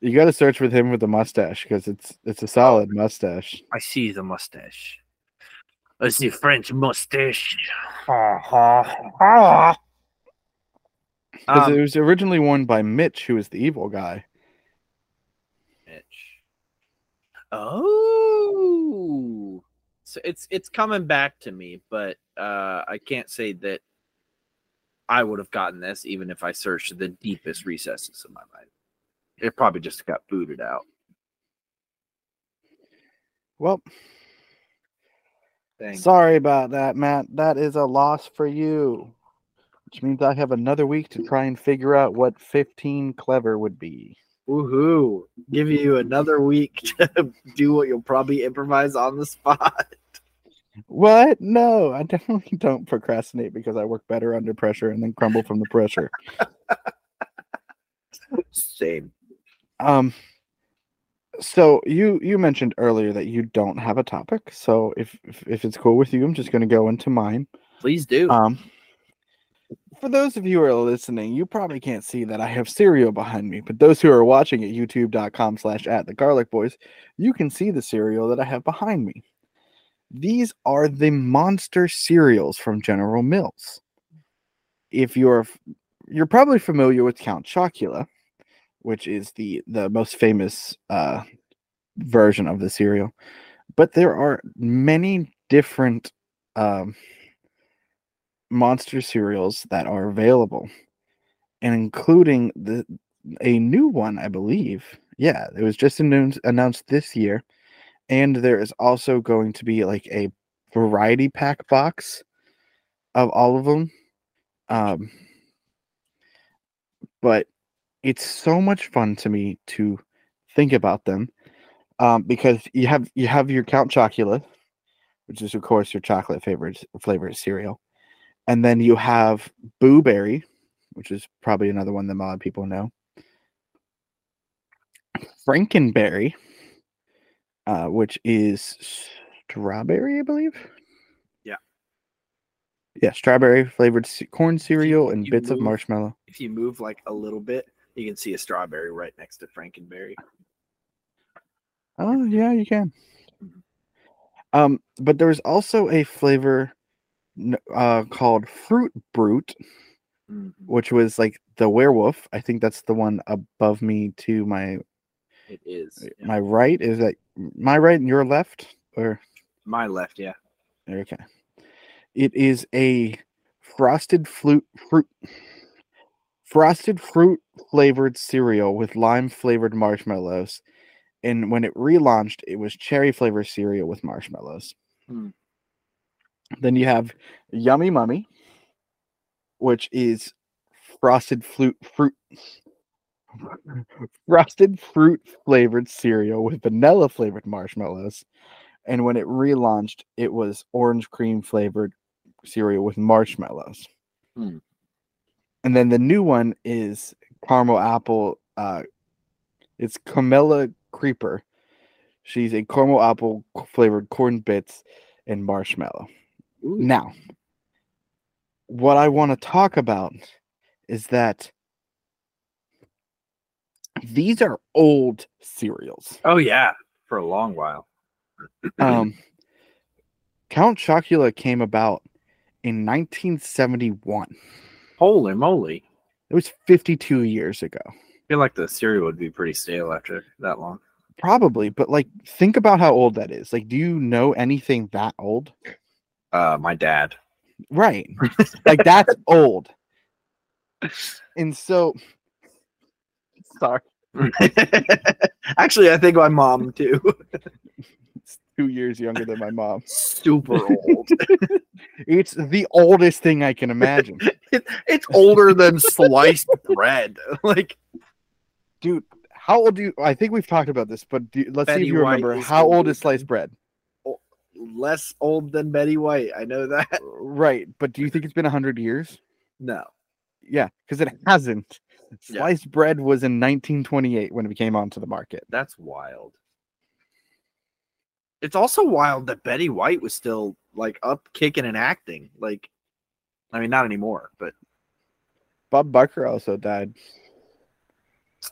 You got to search with him with the mustache because it's it's a solid mustache. I see the mustache. I see French mustache. Ha ha ha. Because Um, it was originally worn by Mitch, who was the evil guy. Mitch. Oh, so it's it's coming back to me, but uh, I can't say that I would have gotten this even if I searched the deepest recesses of my mind. It probably just got booted out. Well, Dang. sorry about that, Matt. That is a loss for you. Which means I have another week to try and figure out what 15 clever would be. Woohoo! Give you another week to do what you'll probably improvise on the spot. What? No, I definitely don't procrastinate because I work better under pressure and then crumble from the pressure. Same. Um so you you mentioned earlier that you don't have a topic. So if if, if it's cool with you, I'm just going to go into mine. Please do. Um, for those of you who are listening, you probably can't see that I have cereal behind me, but those who are watching at youtube.com slash at the garlic boys, you can see the cereal that I have behind me. These are the monster cereals from General Mills. If you're you're probably familiar with Count Chocula, which is the the most famous uh, version of the cereal, but there are many different um, monster cereals that are available and including the a new one i believe. Yeah it was just announced announced this year and there is also going to be like a variety pack box of all of them um but it's so much fun to me to think about them um because you have you have your count chocula which is of course your chocolate favorite flavored cereal and then you have Boo Berry, which is probably another one that a lot of people know. Frankenberry, uh, which is strawberry, I believe. Yeah. Yeah, strawberry flavored corn cereal and you bits of marshmallow. if you move like a little bit, you can see a strawberry right next to Frankenberry. Oh yeah, you can. Um, but there's also a flavor uh called Fruit Brute, which was like the werewolf. I think that's the one above me to my It is. yeah. my right. Is that my right and your left? Or My left, yeah. okay. It is a frosted fruit fruit frosted fruit flavored cereal with lime flavored marshmallows. And when it relaunched, it was cherry flavored cereal with marshmallows. Hmm. Then you have Yummy Mummy, which is frosted fruit fruit frosted fruit flavored cereal with vanilla flavored marshmallows. And when it relaunched, it was orange cream flavored cereal with marshmallows. Hmm. And then the new one is caramel apple. Uh, it's Carmella Creeper. She's a caramel apple flavored corn bits and marshmallow. Ooh. Now, what I want to talk about is that these are old cereals. Oh yeah, for a long while. Um, Count Chocula came about in 1971. Holy moly! It was 52 years ago. I feel like the cereal would be pretty stale after that long. Probably, but like think about how old that is. Like, do you know anything that old? Uh, my dad. Right. like that's old. And so sorry. Actually, I think my mom too. It's two years younger than my mom. Super old. It's the oldest thing I can imagine. it's older than sliced bread. Like Dude, how old do you I think we've talked about this, but do, let's see if you White remember how old is sliced bread? Less old than Betty White. I know that. Right, but do you think it's been 100 years? No. Yeah, because it hasn't. Yeah. Bread was in 1928 when it came onto the market. That's wild. It's also wild that Betty White was still like up kicking and acting. Like, I mean, not anymore, but Bob Barker also died.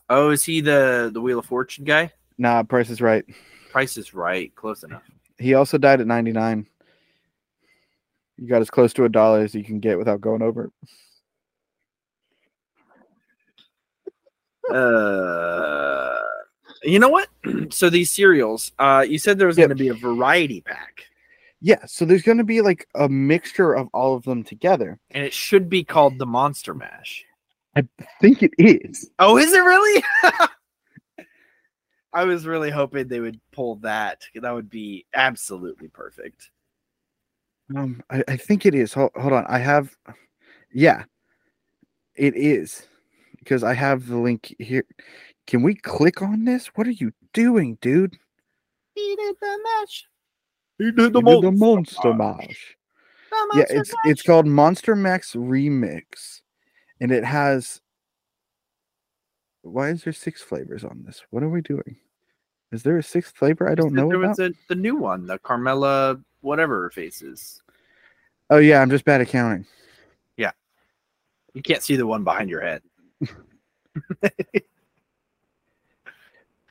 oh, is he the the Wheel of Fortune guy? Nah, Price is right. Price is right, close enough. He also died at 99. You got as close to a dollar as you can get without going over. Uh, you know what? so these cereals, uh, you said there was Yep. going to be a variety pack, Yeah, so there's going to be like a mixture of all of them together. and it should be called the Monster Mash. I think it is. Oh, is it really? I was really hoping they would pull that. That would be absolutely perfect. Um, I, I think it is. Hold, hold on. I have, yeah, it is because I have the link here. Can we click on this? What are you doing, dude? He did the mash. He did You did the Monster Mash. Yeah, it's it's called Monster Mash Remix, and it has. Why is there six flavors on this? What are we doing? Is there a sixth flavor I don't know There about? was a, the new one, the Carmella whatever faces. Oh yeah, I'm just bad at counting. Yeah, you can't see the one behind your head.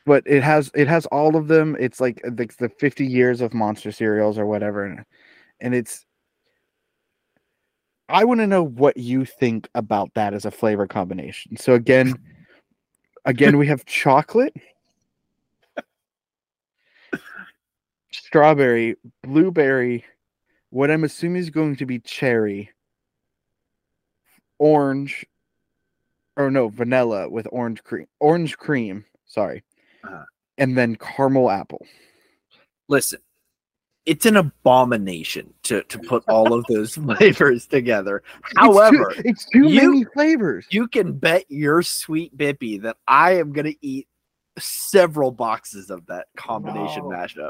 But it has it has all of them. It's like the, the 50 years of monster cereals or whatever, and, and it's. I want to know what you think about that as a flavor combination. So again, again we have chocolate, strawberry, blueberry, what I'm assuming is going to be cherry, orange, or no, vanilla with orange cream, orange cream, sorry. Uh-huh. And then caramel apple. Listen, it's an abomination to to put all of those flavors together. However, it's too, it's too you- many flavors. you can bet your sweet bippy that I am gonna eat several boxes of that combination No. mashup.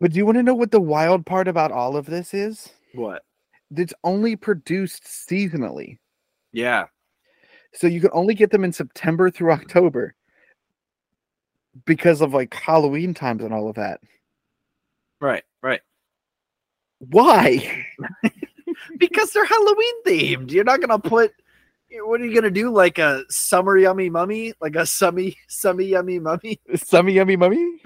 But do you want to know what the wild part about all of this is? What? It's only produced seasonally. Yeah. So you can only get them in September through October because of like Halloween times and all of that. Right. Right. Why? Because they're Halloween themed. You're not gonna put. What are you gonna do? Like a summer yummy mummy? Like a summy summy yummy mummy? Summy yummy mummy?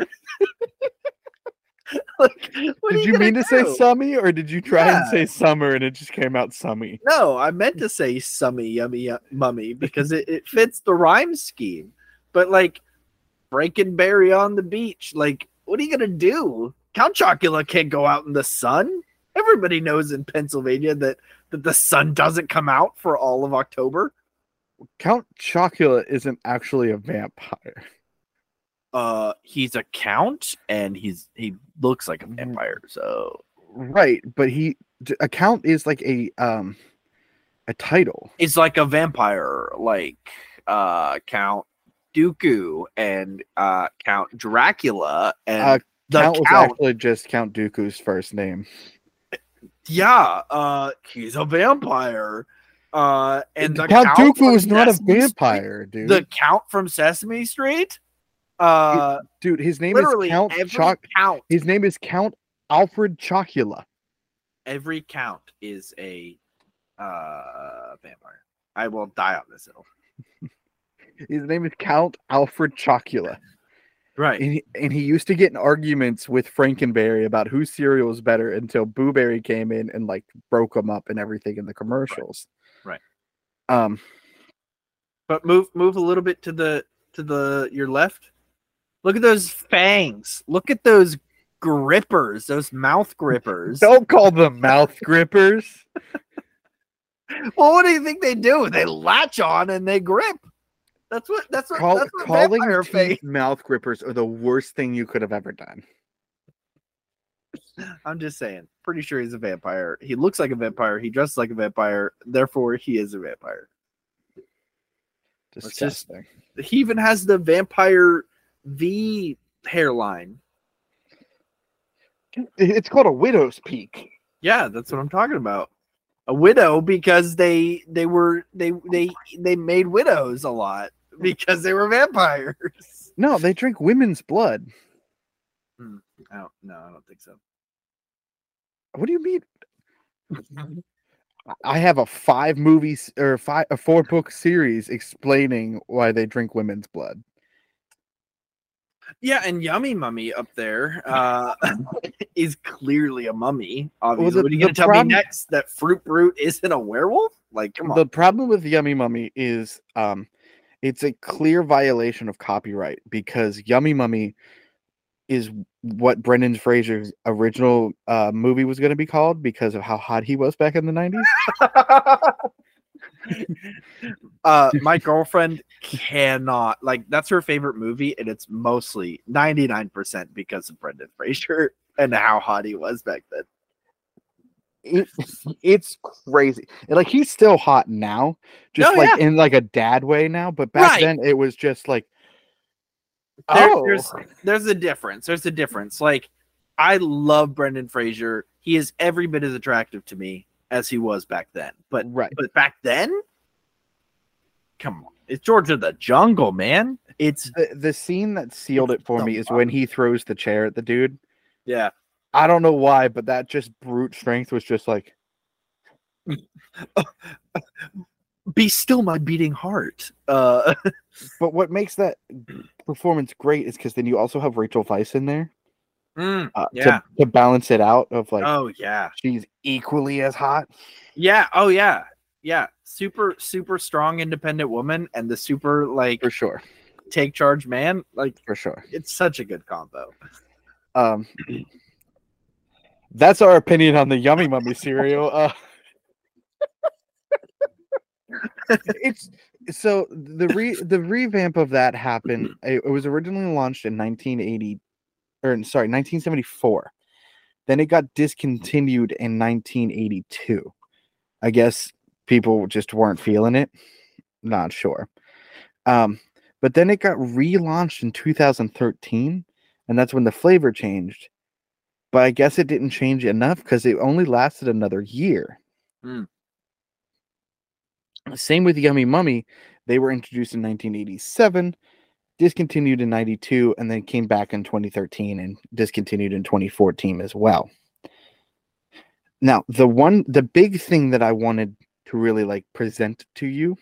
like, what Did you gonna mean to say do? summy or did you try and say summer and it just came out summy? No, I meant to say summy yummy yu- mummy because it, it fits the rhyme scheme. But like breaking berry on the beach, like what are you gonna do? Count Chocula can't go out in the sun. Everybody knows in Pennsylvania that that the sun doesn't come out for all of October. Count Chocula isn't actually a vampire. Uh, he's a count and he's he looks like a Mhm. vampire. So Right, but he a count is like a um a title. it's like a vampire, like uh Count Dooku and uh Count Dracula and Uh, the count was actually just Count Dooku's first name. Yeah, uh he's a vampire. Uh and the Count from Dooku is not a Sesame Street- vampire, dude. The count from Sesame Street? Uh dude, his name is Count Choc. count His name is Count Alfred Chocula. every count is a uh vampire. I will die on this hill. His name is Count Alfred Chocula. Right. And he, and he used to get in arguments with Frankenberry about whose cereal was better until Booberry came in and like broke them up and everything in the commercials. Right. Um, But move move a little bit to the to the your left. Look at those fangs. Look at those grippers, those mouth grippers. don't call them mouth grippers. well, what do you think they do? They latch on and they grip. That's what that's what, Call, that's what calling teeth mouth grippers are the worst thing you could have ever done. I'm just saying. Pretty sure he's a vampire. He looks like a vampire. He dresses like a vampire. Therefore, he is a vampire. just- Disgusting. He even has the vampire V hairline. It's called a widow's peak. Yeah, that's what I'm talking about. A widow because they they were they they they made widows a lot because they were vampires. No, they drink women's blood. I don't, no, I don't think so. What do you mean? I have a five movies or five a four book series explaining why they drink women's blood. Yeah, and Yummy Mummy up there uh, is clearly a mummy. Obviously, the- what are you going to tell problem- me next? That Fruit Brute isn't a werewolf? Like, come on. The problem with Yummy Mummy is um it's a clear violation of copyright because Yummy Mummy is what Brendan Fraser's original uh, movie was going to be called because of how hot he was back in the 90s. uh, my girlfriend cannot like that's her favorite movie, and it's mostly ninety nine percent because of Brendan Fraser and how hot he was back then. It, it's crazy. And, like he's still hot now, just Oh, like in like a dad way now, but back Right. then it was just like There- oh, there's there's a difference. There's a difference. Like I love Brendan Fraser. He is every bit as attractive to me as he was back then. But right. but back then, come on, it's George of the Jungle, man. It's The, the scene that sealed it for me is when he throws the chair at the dude. yeah. I don't know why, but that just brute strength was just like Be still my beating heart. Uh, But what makes that performance great is because then you also have Rachel Weisz in there mm, uh, Yeah. to, to balance it out of like oh yeah, she's equally as hot. yeah. Oh yeah, yeah. Super super strong independent woman and the super like For sure. take charge man. Like For sure. it's such a good combo. Um that's our opinion on the Yummy Mummy cereal. Uh it's so the re the revamp of that happened. It, it was originally launched in 1980 or sorry, 1974. Then it got discontinued in 1982. I guess people just weren't feeling it. Not sure. Um, but then it got relaunched in 2013, and that's when the flavor changed. But I guess it didn't change enough because it only lasted another year. Hmm. Same with Yummy Mummy. They were introduced in 1987, discontinued in 92, and then came back in 2013 and discontinued in 2014 as well. Now, the one, the big thing that I wanted to really like present to you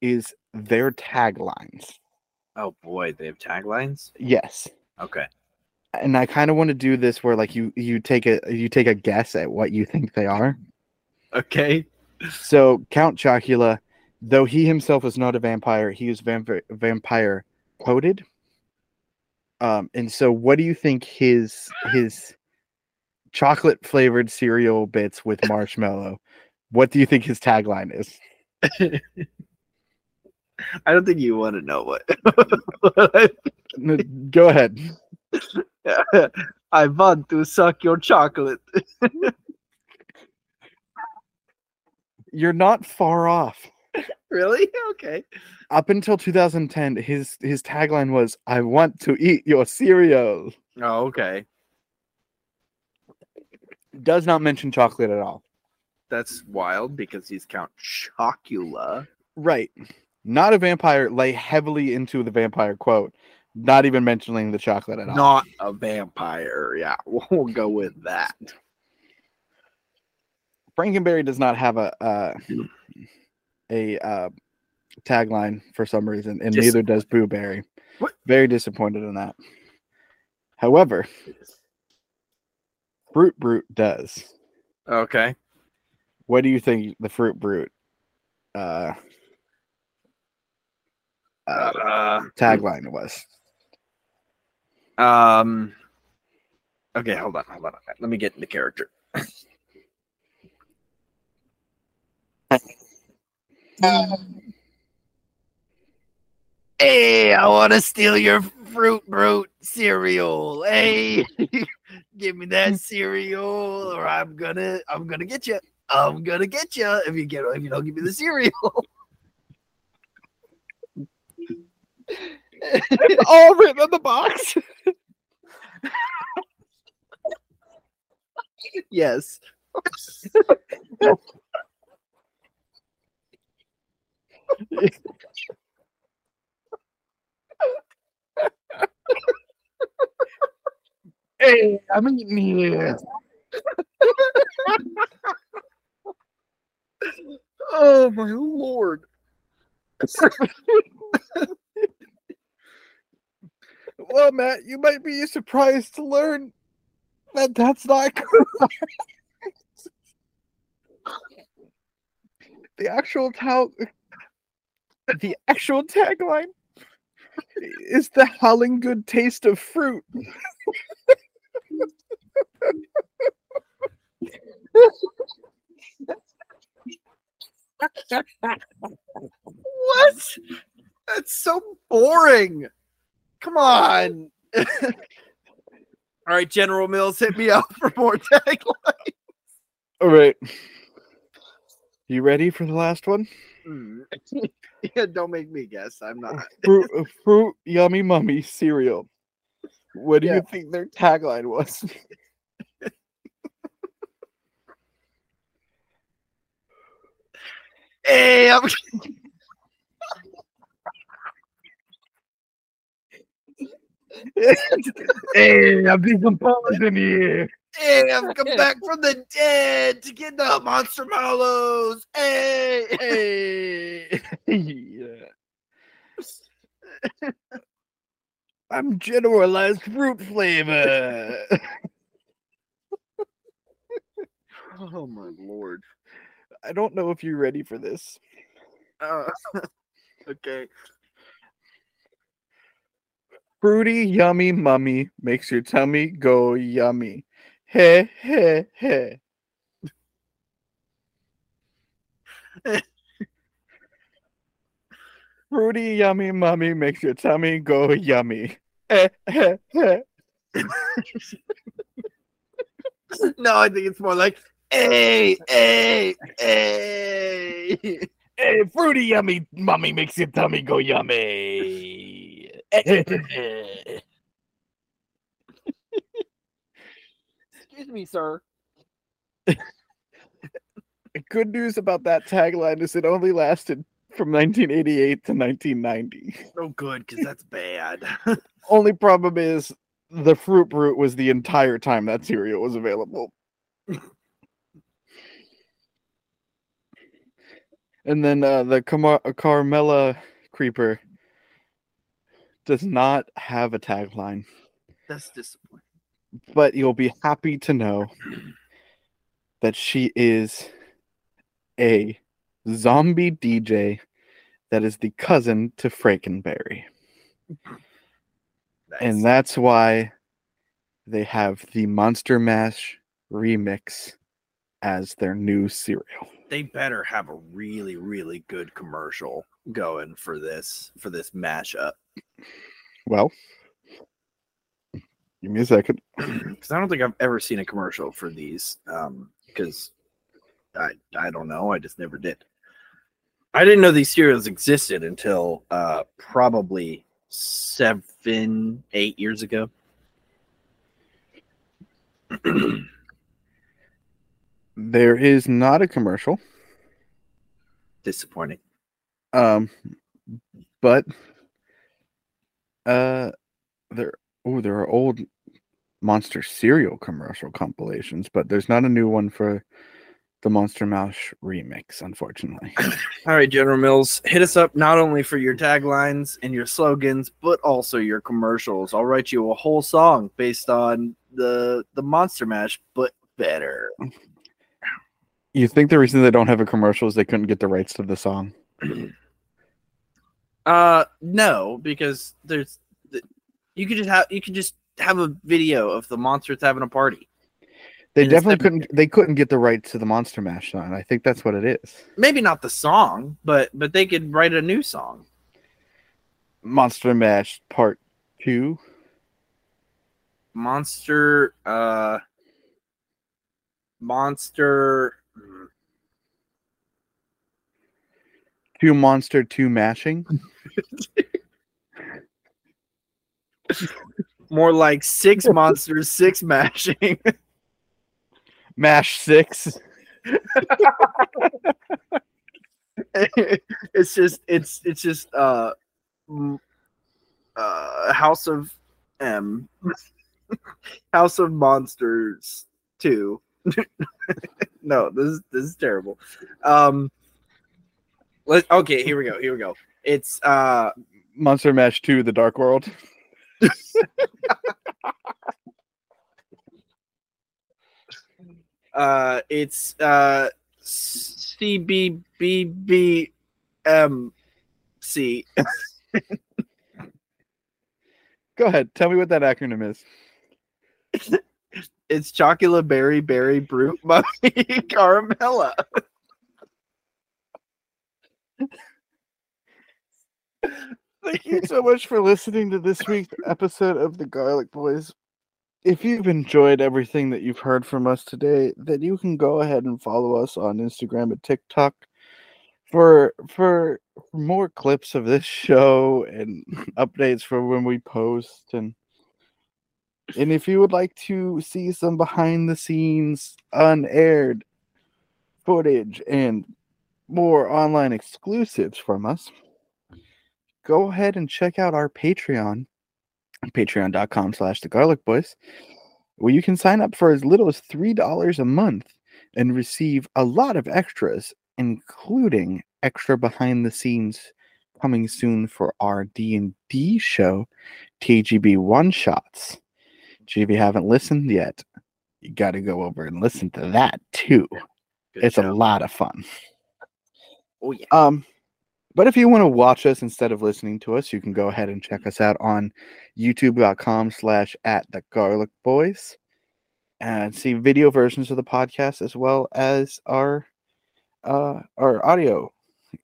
is their taglines. Oh boy, they have taglines. Yes. Okay. And I kind of want to do this where like you you take a you take a guess at what you think they are. Okay. So Count Chocula, though he himself is not a vampire, he is vampire vampire coded. Um, and so what do you think his his chocolate flavored cereal bits with marshmallow? What do you think his tagline is? I don't think you want to know what. Go ahead. I want to suck your chocolate. You're not far off. Really? Okay. Up until 2010, his his tagline was "I want to eat your cereal." Oh, okay. Does not mention chocolate at all. That's wild because he's Count Chocula. Right. Not a vampire, lay heavily into the vampire quote, not even mentioning the chocolate at all. Not a vampire. Yeah, we'll go with that. Frankenberry does not have a uh, a uh, tagline for some reason, and neither does Boo Berry. What? Very disappointed in that. However, Fruit Brute does. Okay. What do you think the Fruit Brute uh, uh, Uh, tagline was? Um. Okay, hold on, hold on. Let me get into character. Hey, I want to steal your fruit brute cereal. Hey, give me that cereal, or I'm gonna, I'm gonna get you. I'm gonna get you if you get, if you don't give me the cereal. All written on the box. yes. Hey, I'm eating here. Oh my lord. Well, Matt, you might be surprised to learn that that's not correct. the actual the actual tagline is the howling good taste of fruit. What? That's so boring. Come on. All right, General Mills, hit me up for more taglines. All right. You ready for the last one? Mm. yeah, don't make me guess. I'm not. Fruit, uh, fruit yummy mummy cereal. What do Yeah. you think their tagline was? Hey, I'm, hey, I'm decomposing here. hey, I've come back from the dead to get the monster mallows. Hey, Hey, yeah. I'm generalized fruit flavor. oh my lord. I don't know if you're ready for this. Uh, okay. Fruity, yummy, mummy makes your tummy go yummy. Hey, hey, hey. Fruity, yummy, mummy makes your tummy go yummy. Eh, eh, eh. No, I think it's more like, hey, hey, hey. Hey, fruity, yummy, mummy makes your tummy go yummy. Excuse me, sir. Good news about that tagline is it only lasted from 1988 to 1990. Oh, good, because that's bad. Only problem is the Fruit Brute was the entire time that cereal was available. and then uh, the Car- Carmella Creeper does not have a tagline, that's disappointing. but you'll be happy to know that she is a zombie DJ that is the cousin to Frankenberry. Nice. and that's why they have the Monster Mash remix as their new cereal. they better have a really, really good commercial going for this for this mashup. Well, give me a second. Because I don't think I've ever seen a commercial for these. Um, because I I don't know. I just never did. I didn't know these cereals existed until uh probably seven, eight years ago. There is not a commercial, Disappointing. um, but uh, there oh there are old monster cereal commercial compilations, but there's not a new one for the Monster Mash remix, unfortunately. All right, General Mills, hit us up not only for your taglines and your slogans, but also your commercials. I'll write you a whole song based on the the Monster Mash, but better. You think the reason they don't have a commercial is they couldn't get the rights to the song? Uh, no, because there's you could just have you could just have a video of the monsters having a party. They definitely couldn't. They couldn't get the rights to the Monster Mash song. I think that's what it is. Maybe not the song, but but they could write a new song. Monster Mash Part Two. Monster, uh, monster. Two Monster Two Mashing. More like six monsters, six mashing. Mash Six. it's just it's it's just uh uh House of M House of Monsters 2. no, this is this is terrible. Um let okay, here we go. Here we go. It's uh Monster Mash Two: The Dark World. uh it's uh CBBBMC. Go ahead. Tell me what that acronym is. It's Chocula Berry Berry Brute Mummy Carmella. Thank you so much for listening to this week's episode of the Garlic Boys. If you've enjoyed everything that you've heard from us today, then you can go ahead and follow us on Instagram and TikTok for for more clips of this show and updates for when we post and and if you would like to see some behind the scenes unaired footage and more online exclusives from us, go ahead and check out our Patreon, patreon.com slash the garlic boys, where you can sign up for as little as $3 a month and receive a lot of extras, including extra behind the scenes coming soon for our D&D show, TGB One Shots. If you haven't listened yet, you got to go over and listen to that too. Good it's a lot of fun. Oh yeah. Um, but if you want to watch us instead of listening to us, you can go ahead and check us out on youtube.com slash at the garlic boys and see video versions of the podcast as well as our uh our audio.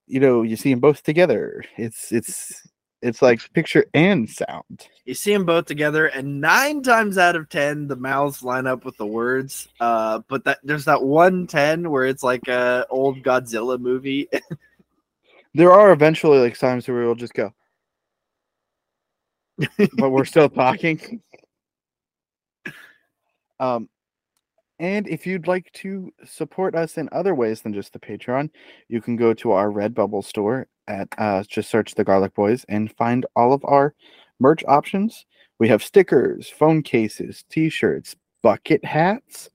You know, you see them both together. It's it's it's like picture and sound. You see them both together, and nine times out of ten, the mouths line up with the words. Uh, but that there's that one ten where it's like a old Godzilla movie. There are eventually like times where we'll just go, but we're still talking. Um, and if you'd like to support us in other ways than just the Patreon, you can go to our Redbubble store at uh, just search the Garlic Boys and find all of our merch options. We have stickers, phone cases, T-shirts, bucket hats,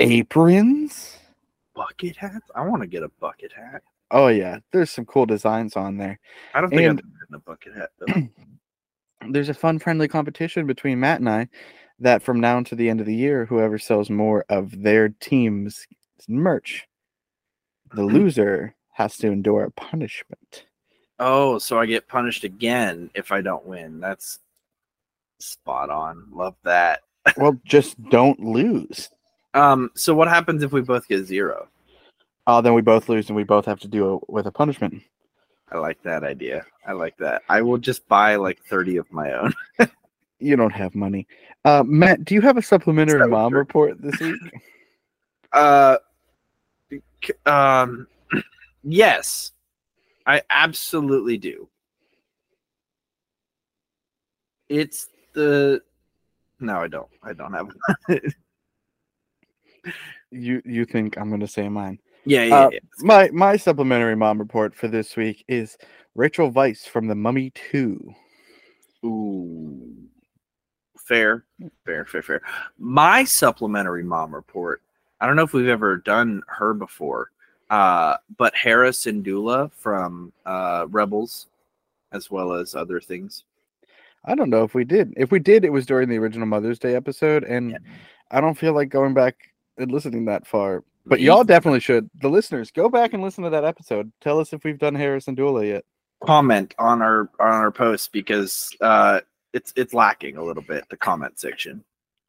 aprons. bucket hats. I want to get a bucket hat. Oh yeah, there's some cool designs on there. I don't think And- I've gotten a bucket hat though. there's a fun friendly competition between Matt and I that from now to the end of the year, whoever sells more of their team's merch, the loser has to endure a punishment. oh, so I get punished again if I don't win. That's spot on. Love that. Well, just don't lose. Um, so what happens if we both get zero? Oh, then we both lose and we both have to deal with a punishment. I like that idea. I like that. I will just buy like 30 of my own. You don't have money. Uh, Matt, do you have a supplementary mom true. report this week? Uh, um, yes, I absolutely do. It's the no, I don't. I don't have. You you think I'm gonna say mine? yeah, yeah, Uh, yeah. My my supplementary mom report for this week is Rachel Weisz from The Mummy Two. Ooh, fair, fair, fair, fair. My supplementary mom report. I don't know if we've ever done her before, uh, but Hera Syndulla from uh, Rebels, as well as other things. I don't know if we did. If we did, it was during the original Mother's Day episode, and Yeah. I don't feel like going back and listening that far. But Me y'all definitely should. The listeners, go back and listen to that episode. Tell us if we've done Hera Syndulla yet. comment on our on our post because uh, it's it's lacking a little bit the comment section.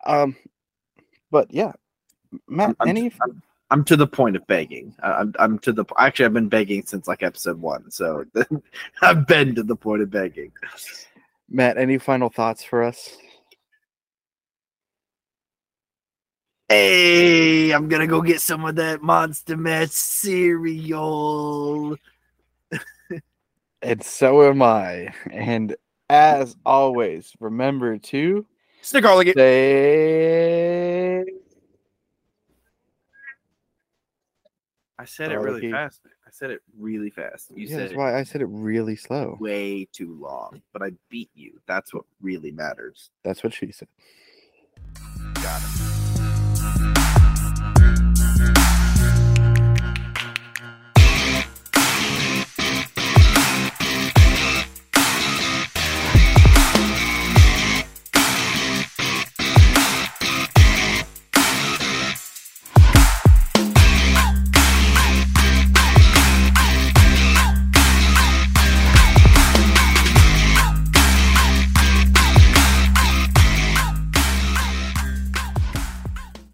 Um, but yeah, Matt, I'm, any I'm, I'm to the point of begging. I'm I'm to the actually I've been begging since like episode one, so I've been to the point of begging. Matt, any final thoughts for us? Hey, I'm gonna go get some of that Monster Mash cereal. And so am I. And as always, remember to Stick all again. stay. I said it Oh, really okay. fast. I said it really fast. You Yeah, said that's why I said it really slow. way too long, but I beat you. That's what really matters. That's what she said. Got it.